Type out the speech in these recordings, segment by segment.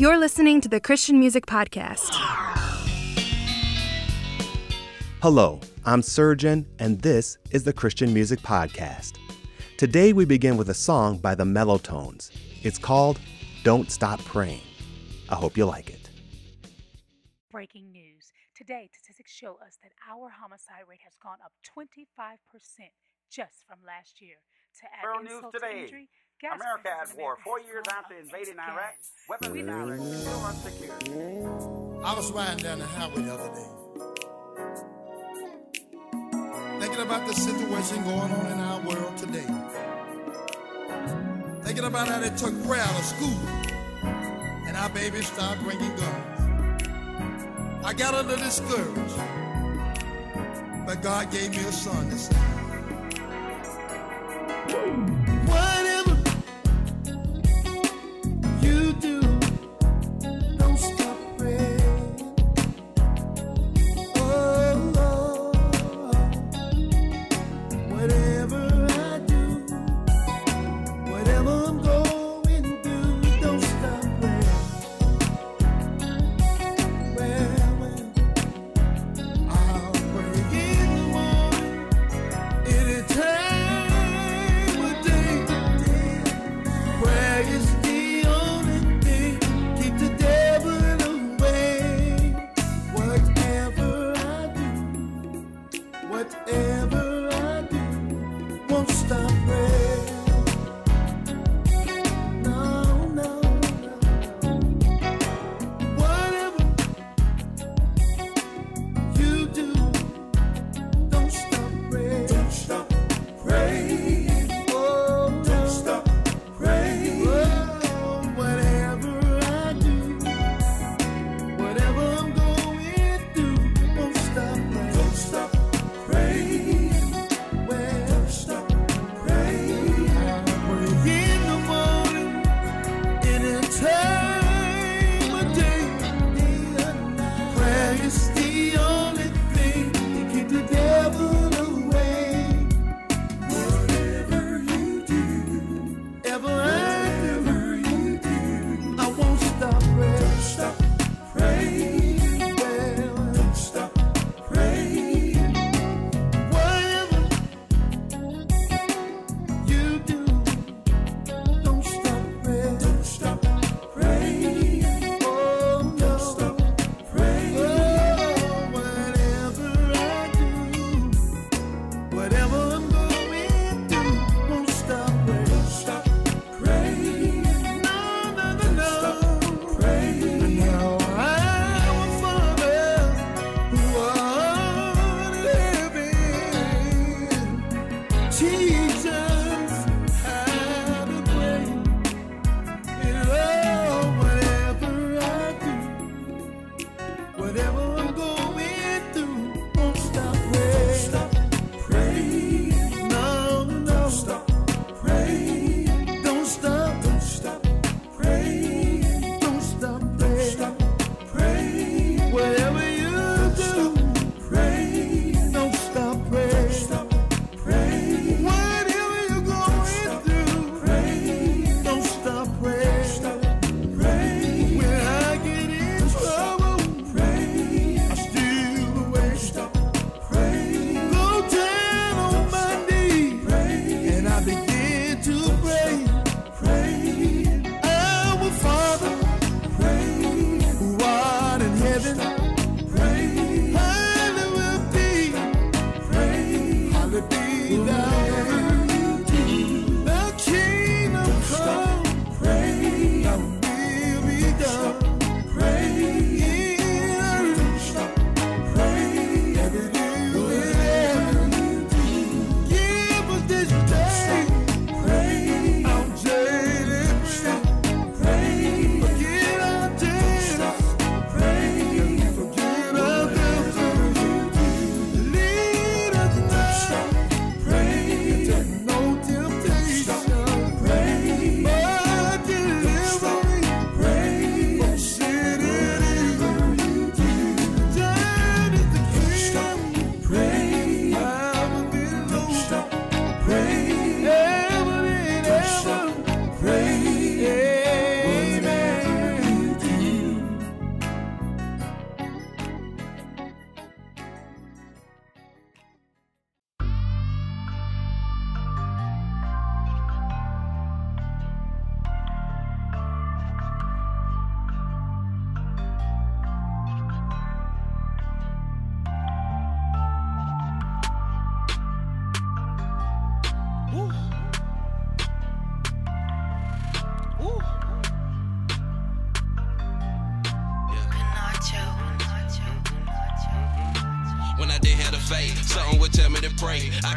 You're listening to the Christian Music Podcast. Hello, I'm Surgeon, and this is the Christian Music Podcast. Today we begin with a song by the Mellowtones. It's called Don't Stop Praying. I hope you like it. Breaking news. Today, statistics show us that our homicide rate has gone up 25% just from last year. To add World insult to injury, Gas America at war. Four years after invading Iraq, weapons in Iraq still unsecure. I was riding down the highway the other day, thinking about the situation going on in our world today. Thinking about how they took prayer out of school and our babies stopped bringing guns. I got a little discouraged, but God gave me a son to say.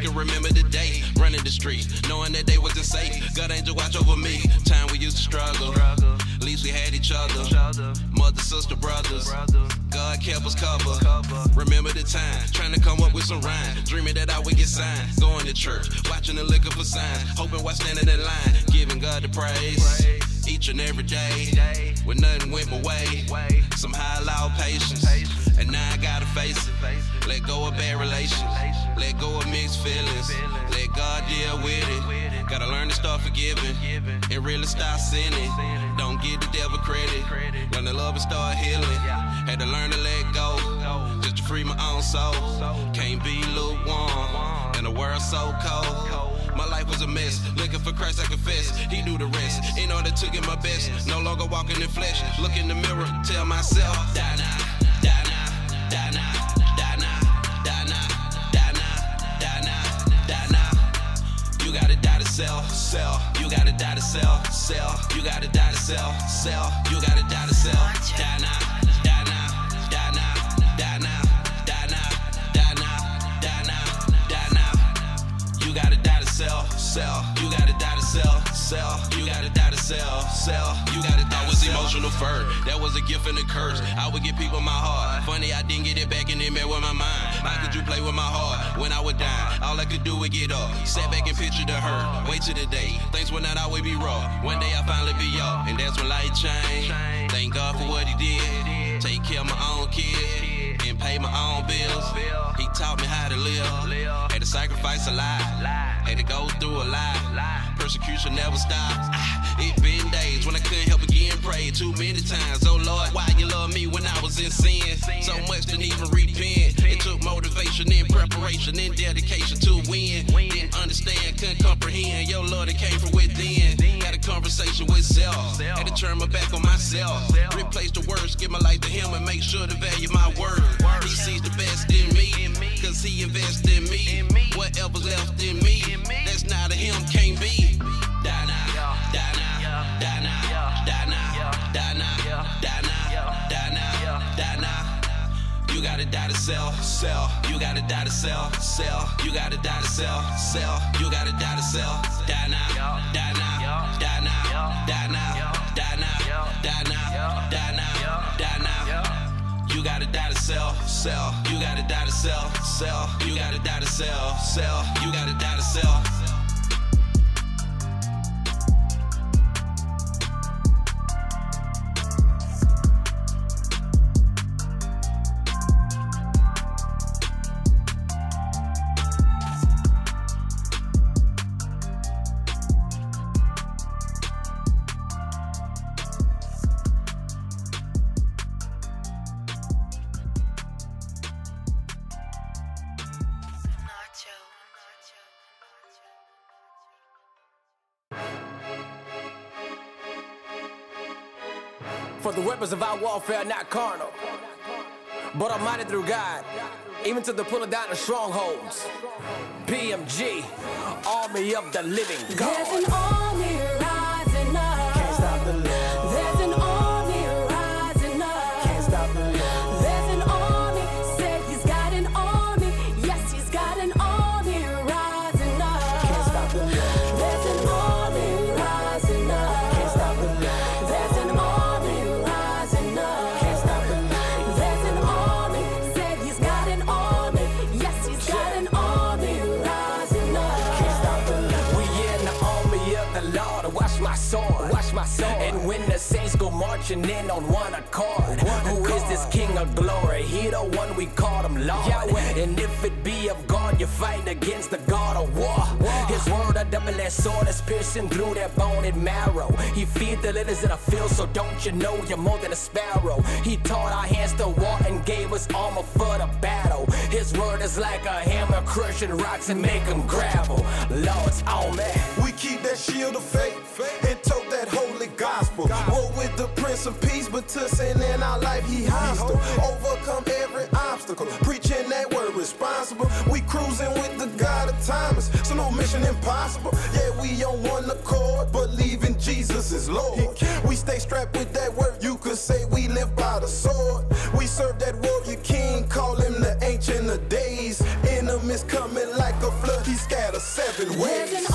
Can remember the day, running the streets, knowing that they wasn't safe. God angel watch over me. Time we used to struggle. At least we had each other. Mother, sister, brothers. God kept us covered. Remember the time, trying to come up with some rhyme. Dreaming that I would get signed. Going to church, watching the liquor for signs. Hoping while standing in line, giving God the praise. Each and every day, when nothing went my way. Some high loud patience, and now I gotta face it. Let go of bad relations, let go of mixed feelings. Let God deal with it. Gotta learn to start forgiving and really start sinning. Don't give the devil credit. Learn to love and start healing. Had to learn to let go just to free my own soul. Can't be lukewarm in a world so cold. My life was a mess. Looking for Christ, I confess. He knew the rest. In order to get my best. No longer walking in flesh. Look in the mirror, tell myself, die now, sell. You gotta die to sell, sell. You gotta die to sell, sell. You gotta die to sell. Die now. You gotta die to sell, sell. You gotta die to sell, sell. You gotta die to sell, sell emotional first. That was a gift and a curse. I would give people my heart. Funny, I didn't get it back and it met with my mind. How could you play with my heart when I would die? All I could do was get up, sat back and picture the hurt. Wait till the day, things will not always be raw. One day I finally be up, and that's when life changed. Thank God for what He did. Take care of my own kid and pay my own bills. He taught me how to live. Had to sacrifice a lot. Had to go through a lot. Persecution never stops. Ah, It been days when I couldn't help but get prayed too many times. Oh Lord, why you love me when I was in sin? So much didn't even repent. It took motivation and preparation and dedication to win. Didn't understand, couldn't comprehend. Yo, Lord, it came from within. Had a conversation with self. Had to turn my back on myself. Replace the words, give my life to Him and make sure to value my word. He sees the best in me, cause He invests in me. Whatever's left in me, that's not a Him, can't be. Gotta die to sell, sell. You gotta die to sell, sell. You gotta die to sell, sell. You gotta die to sell. Die now, die now, die now, die now, die now, die now, die now, die now. You gotta die to sell, self. You gotta die to self, self. You gotta die to self, self. You gotta die to self. Weapons of our warfare are not carnal, but are mighty through God, even to the pulling down of strongholds. PMG, Army of the Living There's God. an army marching in on one accord, who is this King of glory? He the one we call him Lord. And if it be of God, you're fighting against the God of war. His word, a double-edged sword, is piercing through their bone and marrow. He feed the lilies of the field, so don't you know you're more than a sparrow? He taught our hands to war and gave us armor for the battle. His word is like a hammer, crushing rocks and make them gravel. Lord's on me. We keep that shield of faith gospel. War with the Prince of Peace, but to sin in our life, he hostile. Overcome every obstacle, preaching that word responsible. We cruising with the God of Thomas, so no mission impossible. Yeah, we on one accord, believing Jesus is Lord. We stay strapped with that word, you could say we live by the sword. We serve that warrior king, call him the ancient of days. In enemies coming like a flood. He scattered seven ways.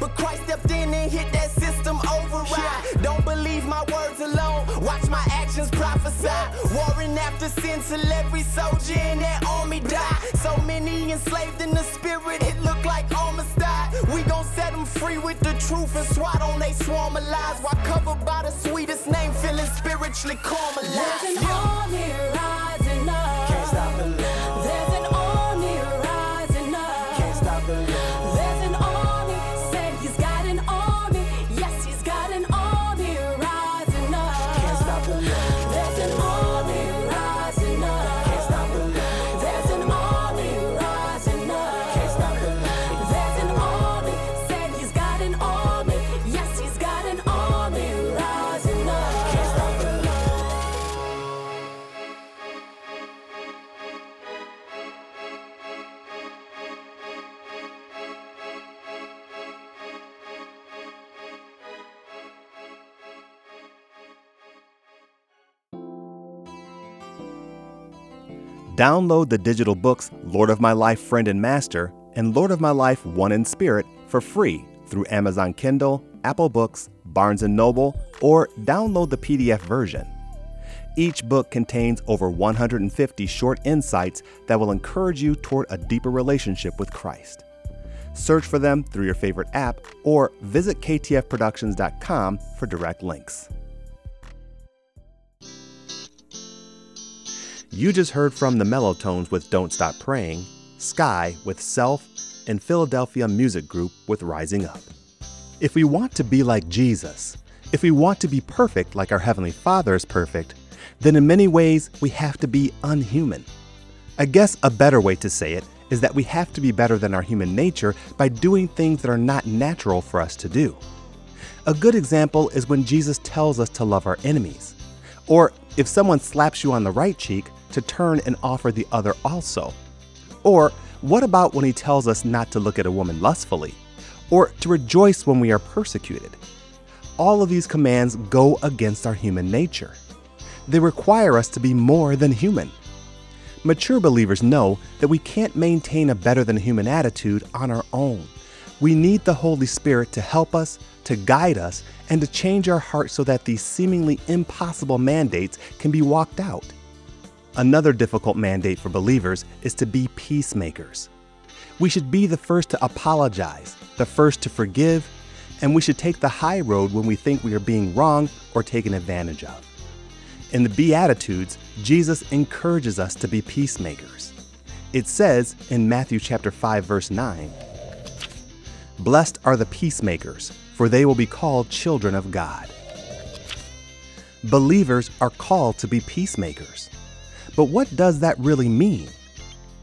But Christ stepped in and hit that system override. Don't believe my words alone, watch my actions prophesy. Warring after sin till every soldier in that army die. So many enslaved in the spirit, it look like almost died. We gon' set them free with the truth and swat on they swarm of lies while covered by the sweetest name, feeling spiritually caramelized. There's army rising Download the digital books Lord of My Life, Friend and Master and Lord of My Life, One in Spirit for free through Amazon Kindle, Apple Books, Barnes & Noble, or download the PDF version. Each book contains over 150 short insights that will encourage you toward a deeper relationship with Christ. Search for them through your favorite app or visit ktfproductions.com for direct links. You just heard from the Mellowtones with Don't Stop Praying, Sky with Self, and Philadelphia Music Group with Rising Up. If we want to be like Jesus, if we want to be perfect like our Heavenly Father is perfect, then in many ways we have to be unhuman. I guess a better way to say it is that we have to be better than our human nature by doing things that are not natural for us to do. A good example is when Jesus tells us to love our enemies. Or if someone slaps you on the right cheek, to turn and offer the other also. Or what about when he tells us not to look at a woman lustfully? Or to rejoice when we are persecuted? All of these commands go against our human nature. They require us to be more than human. Mature believers know that we can't maintain a better than human attitude on our own. We need the Holy Spirit to help us, to guide us, and to change our hearts so that these seemingly impossible mandates can be walked out. Another difficult mandate for believers is to be peacemakers. We should be the first to apologize, the first to forgive, and we should take the high road when we think we are being wrong or taken advantage of. In the Beatitudes, Jesus encourages us to be peacemakers. It says in Matthew chapter 5 verse 9, Blessed are the peacemakers, for they will be called children of God. Believers are called to be peacemakers. But what does that really mean?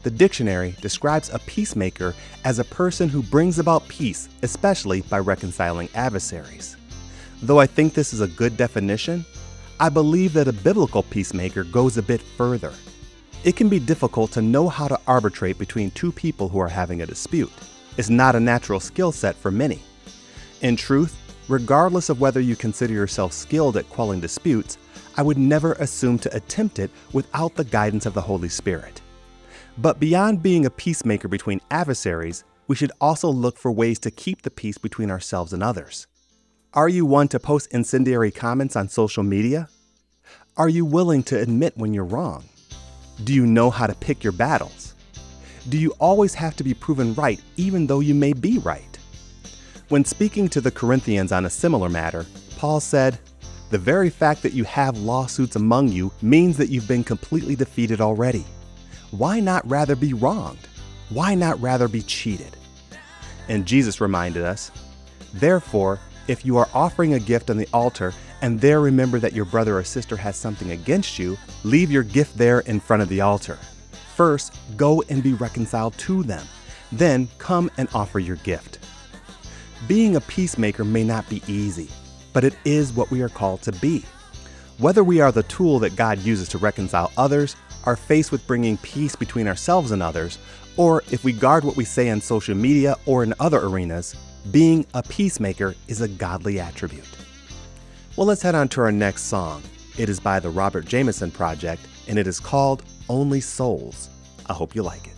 The dictionary describes a peacemaker as a person who brings about peace, especially by reconciling adversaries. Though I think this is a good definition, I believe that a biblical peacemaker goes a bit further. It can be difficult to know how to arbitrate between two people who are having a dispute. It's not a natural skill set for many. In truth, regardless of whether you consider yourself skilled at quelling disputes, I would never assume to attempt it without the guidance of the Holy Spirit. But beyond being a peacemaker between adversaries, we should also look for ways to keep the peace between ourselves and others. Are you one to post incendiary comments on social media? Are you willing to admit when you're wrong? Do you know how to pick your battles? Do you always have to be proven right even though you may be right? When speaking to the Corinthians on a similar matter, Paul said, The very fact that you have lawsuits among you means that you've been completely defeated already. Why not rather be wronged? Why not rather be cheated? And Jesus reminded us, Therefore, if you are offering a gift on the altar and there remember that your brother or sister has something against you, leave your gift there in front of the altar. First, go and be reconciled to them. Then come and offer your gift. Being a peacemaker may not be easy, but it is what we are called to be. Whether we are the tool that God uses to reconcile others, are faced with bringing peace between ourselves and others, or if we guard what we say on social media or in other arenas, being a peacemaker is a godly attribute. Well, let's head on to our next song. It is by the Robert Jamason Project, and it is called Only Souls. I hope you like it.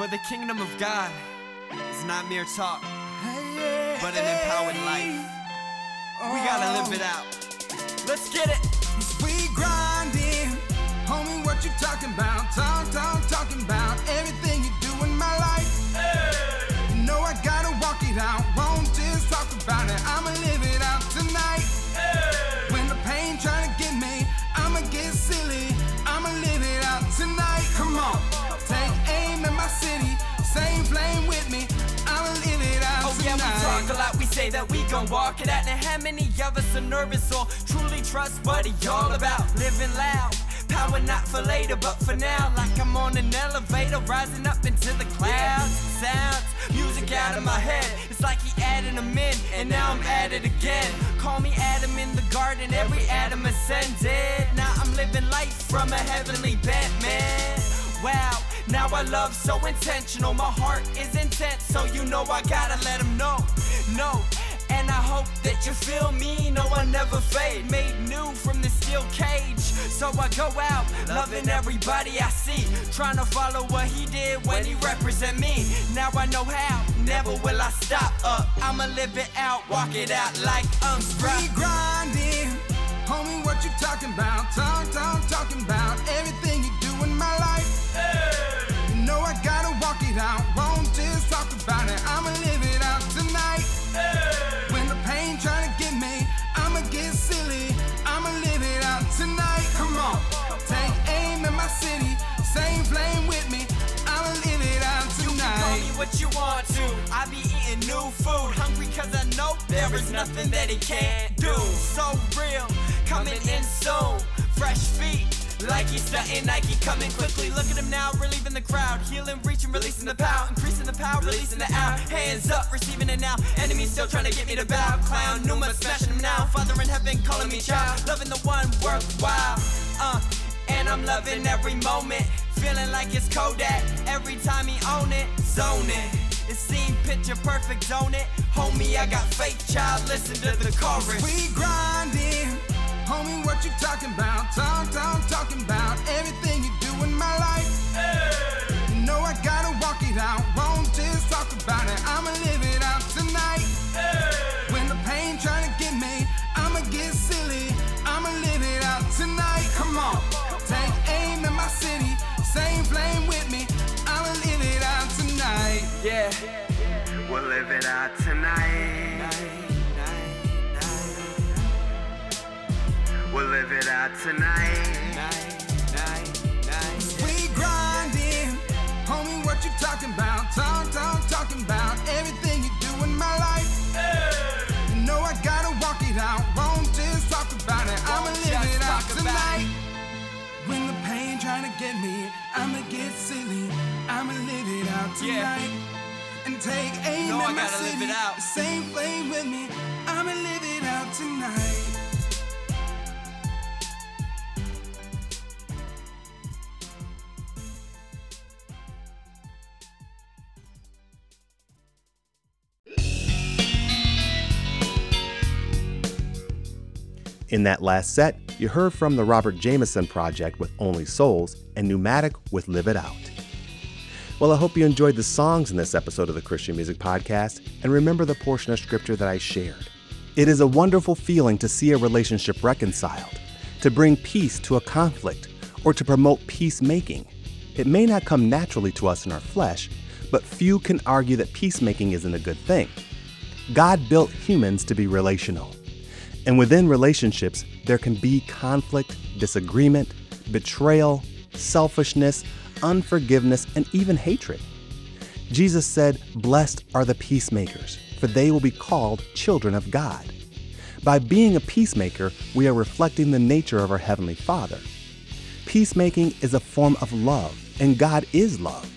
For the kingdom of God is not mere talk, but an empowered life. We gotta live it out. Let's get it. We grinding, homie. What you talking about? Talk, Same flame with me. I'ma live it out Oh tonight. yeah, we talk a lot, we say that we gon' walk it out. Now how many of us are nervous or truly trust what he all about? Living loud, power not for later, but for now. Like I'm on an elevator, rising up into the clouds. Sounds, music out of my head. It's like he added them in, and now I'm at it again. Call me Adam in the garden, every atom ascended. Now I'm living life from a heavenly bent, man. Wow, now I love so intentional. My heart is intense, so you know I gotta let him know. No, and I hope that you feel me. No, I never fade. Made new from the steel cage. So I go out, loving everybody I see. Trying to follow what he did when he represent me. Now I know how, never will I stop up. I'ma live it out, walk it out like I'm We grinding, homie. What you talking about? Talk, talk, talking about everything you do in my life. You I gotta walk it out. Won't just talk about it. I'ma live it out tonight. When the pain trying to get me, I'ma get silly. I'ma live it out tonight. Come on, take aim at my city. Same flame with me. I'ma live it out Call me what you want to. I be eating new food, hungry cause I know there is nothing that he can't do. So real, coming in soon. Fresh feet, like he's stunting Nike coming quickly. Look at him now, relieving the crowd. Healing, reaching, releasing the power. Increasing the power, releasing the out. Hands up, receiving it now. Enemies still trying to get me to bow. Clown, Numa smashing him now. Father in heaven calling me child. Loving the one worthwhile. Uh, and I'm loving every moment. Feeling like it's Kodak every time he own it, zone it. It seemed picture perfect, don't it? Homie, I got faith, child. Listen to the chorus. We grinding, homie. What you talking about? Talk, talk, talking about everything you do in my life. You know I gotta walk it out. Won't just talk about it. I'ma live it out tonight. When the pain trying to get me, I'ma get silly. I'ma live it out tonight. Come on, take aim at my city. Same flame with me. I'ma live it out tonight. Yeah, we'll live it out tonight. We'll live it out tonight. We grinding, homie. What you talking about? Talk, talk, talking about everything you do in my life. You know I gotta walk it out. Won't just talk about it. I'ma live it out talk about tonight. When the pain trying to get me, I'ma get silly. I'ma live it out Yeah. tonight. And take aim know I at my gotta live city. it out. The same flame with me. I'ma live it out tonight. In that last set, you heard from the Robert Jamason Project with Only Souls and Numatik with Live It Out. Well, I hope you enjoyed the songs in this episode of the Christian Music Podcast and remember the portion of scripture that I shared. It is a wonderful feeling to see a relationship reconciled, to bring peace to a conflict, or to promote peacemaking. It may not come naturally to us in our flesh, but few can argue that peacemaking isn't a good thing. God built humans to be relational. And within relationships, there can be conflict, disagreement, betrayal, selfishness, unforgiveness, and even hatred. Jesus said, Blessed are the peacemakers, for they will be called children of God. By being a peacemaker, we are reflecting the nature of our Heavenly Father. Peacemaking is a form of love, and God is love.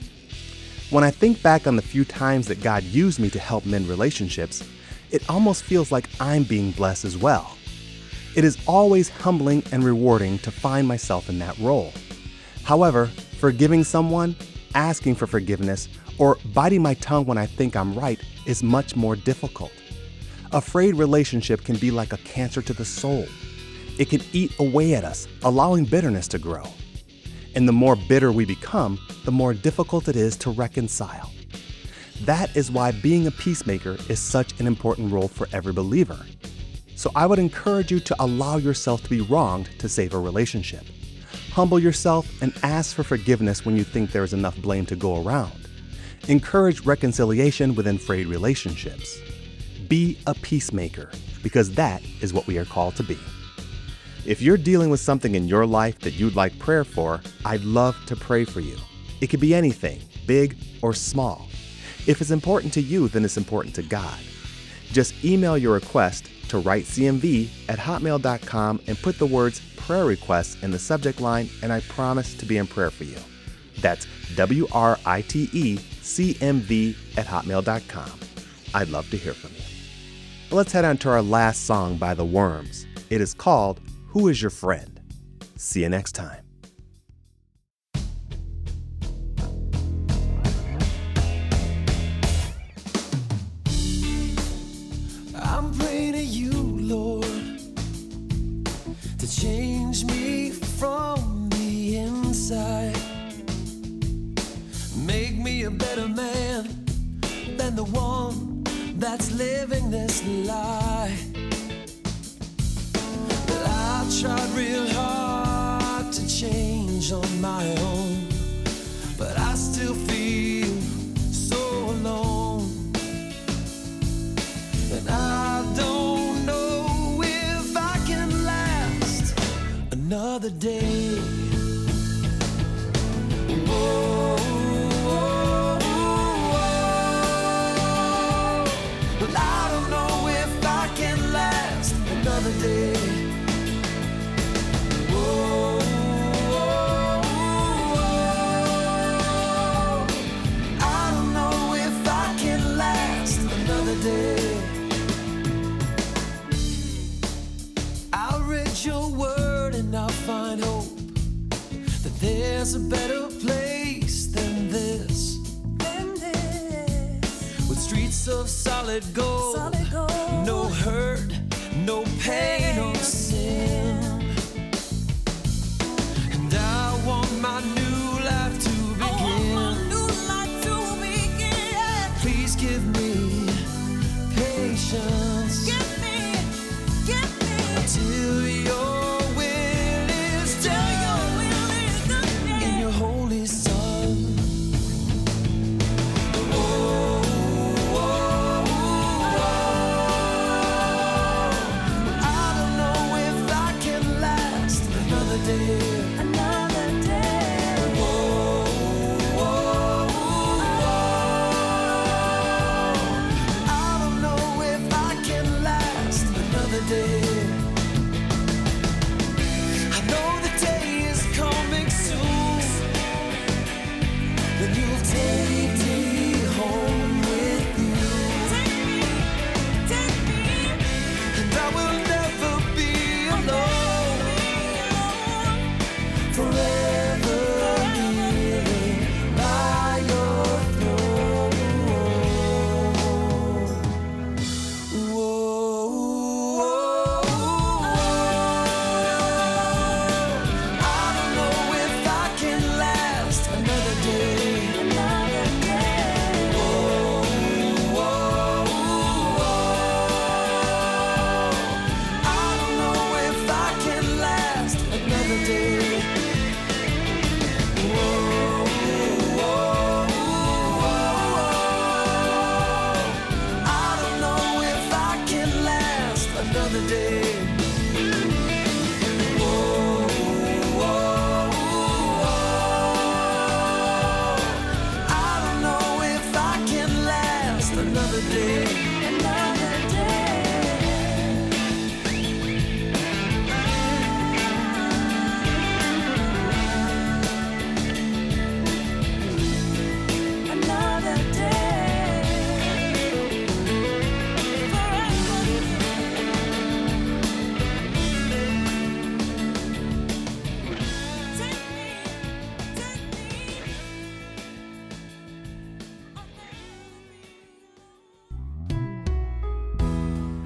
When I think back on the few times that God used me to help mend relationships, it almost feels like I'm being blessed as well. It is always humbling and rewarding to find myself in that role. However, forgiving someone, asking for forgiveness, or biting my tongue when I think I'm right is much more difficult. A frayed relationship can be like a cancer to the soul. It can eat away at us, allowing bitterness to grow. And the more bitter we become, the more difficult it is to reconcile. That is why being a peacemaker is such an important role for every believer. So I would encourage you to allow yourself to be wronged to save a relationship. Humble yourself and ask for forgiveness when you think there is enough blame to go around. Encourage reconciliation within frayed relationships. Be a peacemaker, because that is what we are called to be. If you're dealing with something in your life that you'd like prayer for, I'd love to pray for you. It could be anything, big or small. If it's important to you, then it's important to God. Just email your request to writecmv at hotmail.com and put the words prayer requests in the subject line, and I promise to be in prayer for you. That's W R I T E C M V at hotmail.com. I'd love to hear from you. Let's head on to our last song by The Worms. It is called Who is Your Friend? See you next time. My own, but I still feel so alone. And I don't know if I can last another day. Streets of solid gold, no hurt, no pain or sin. And I want my new life to begin. Please give me patience.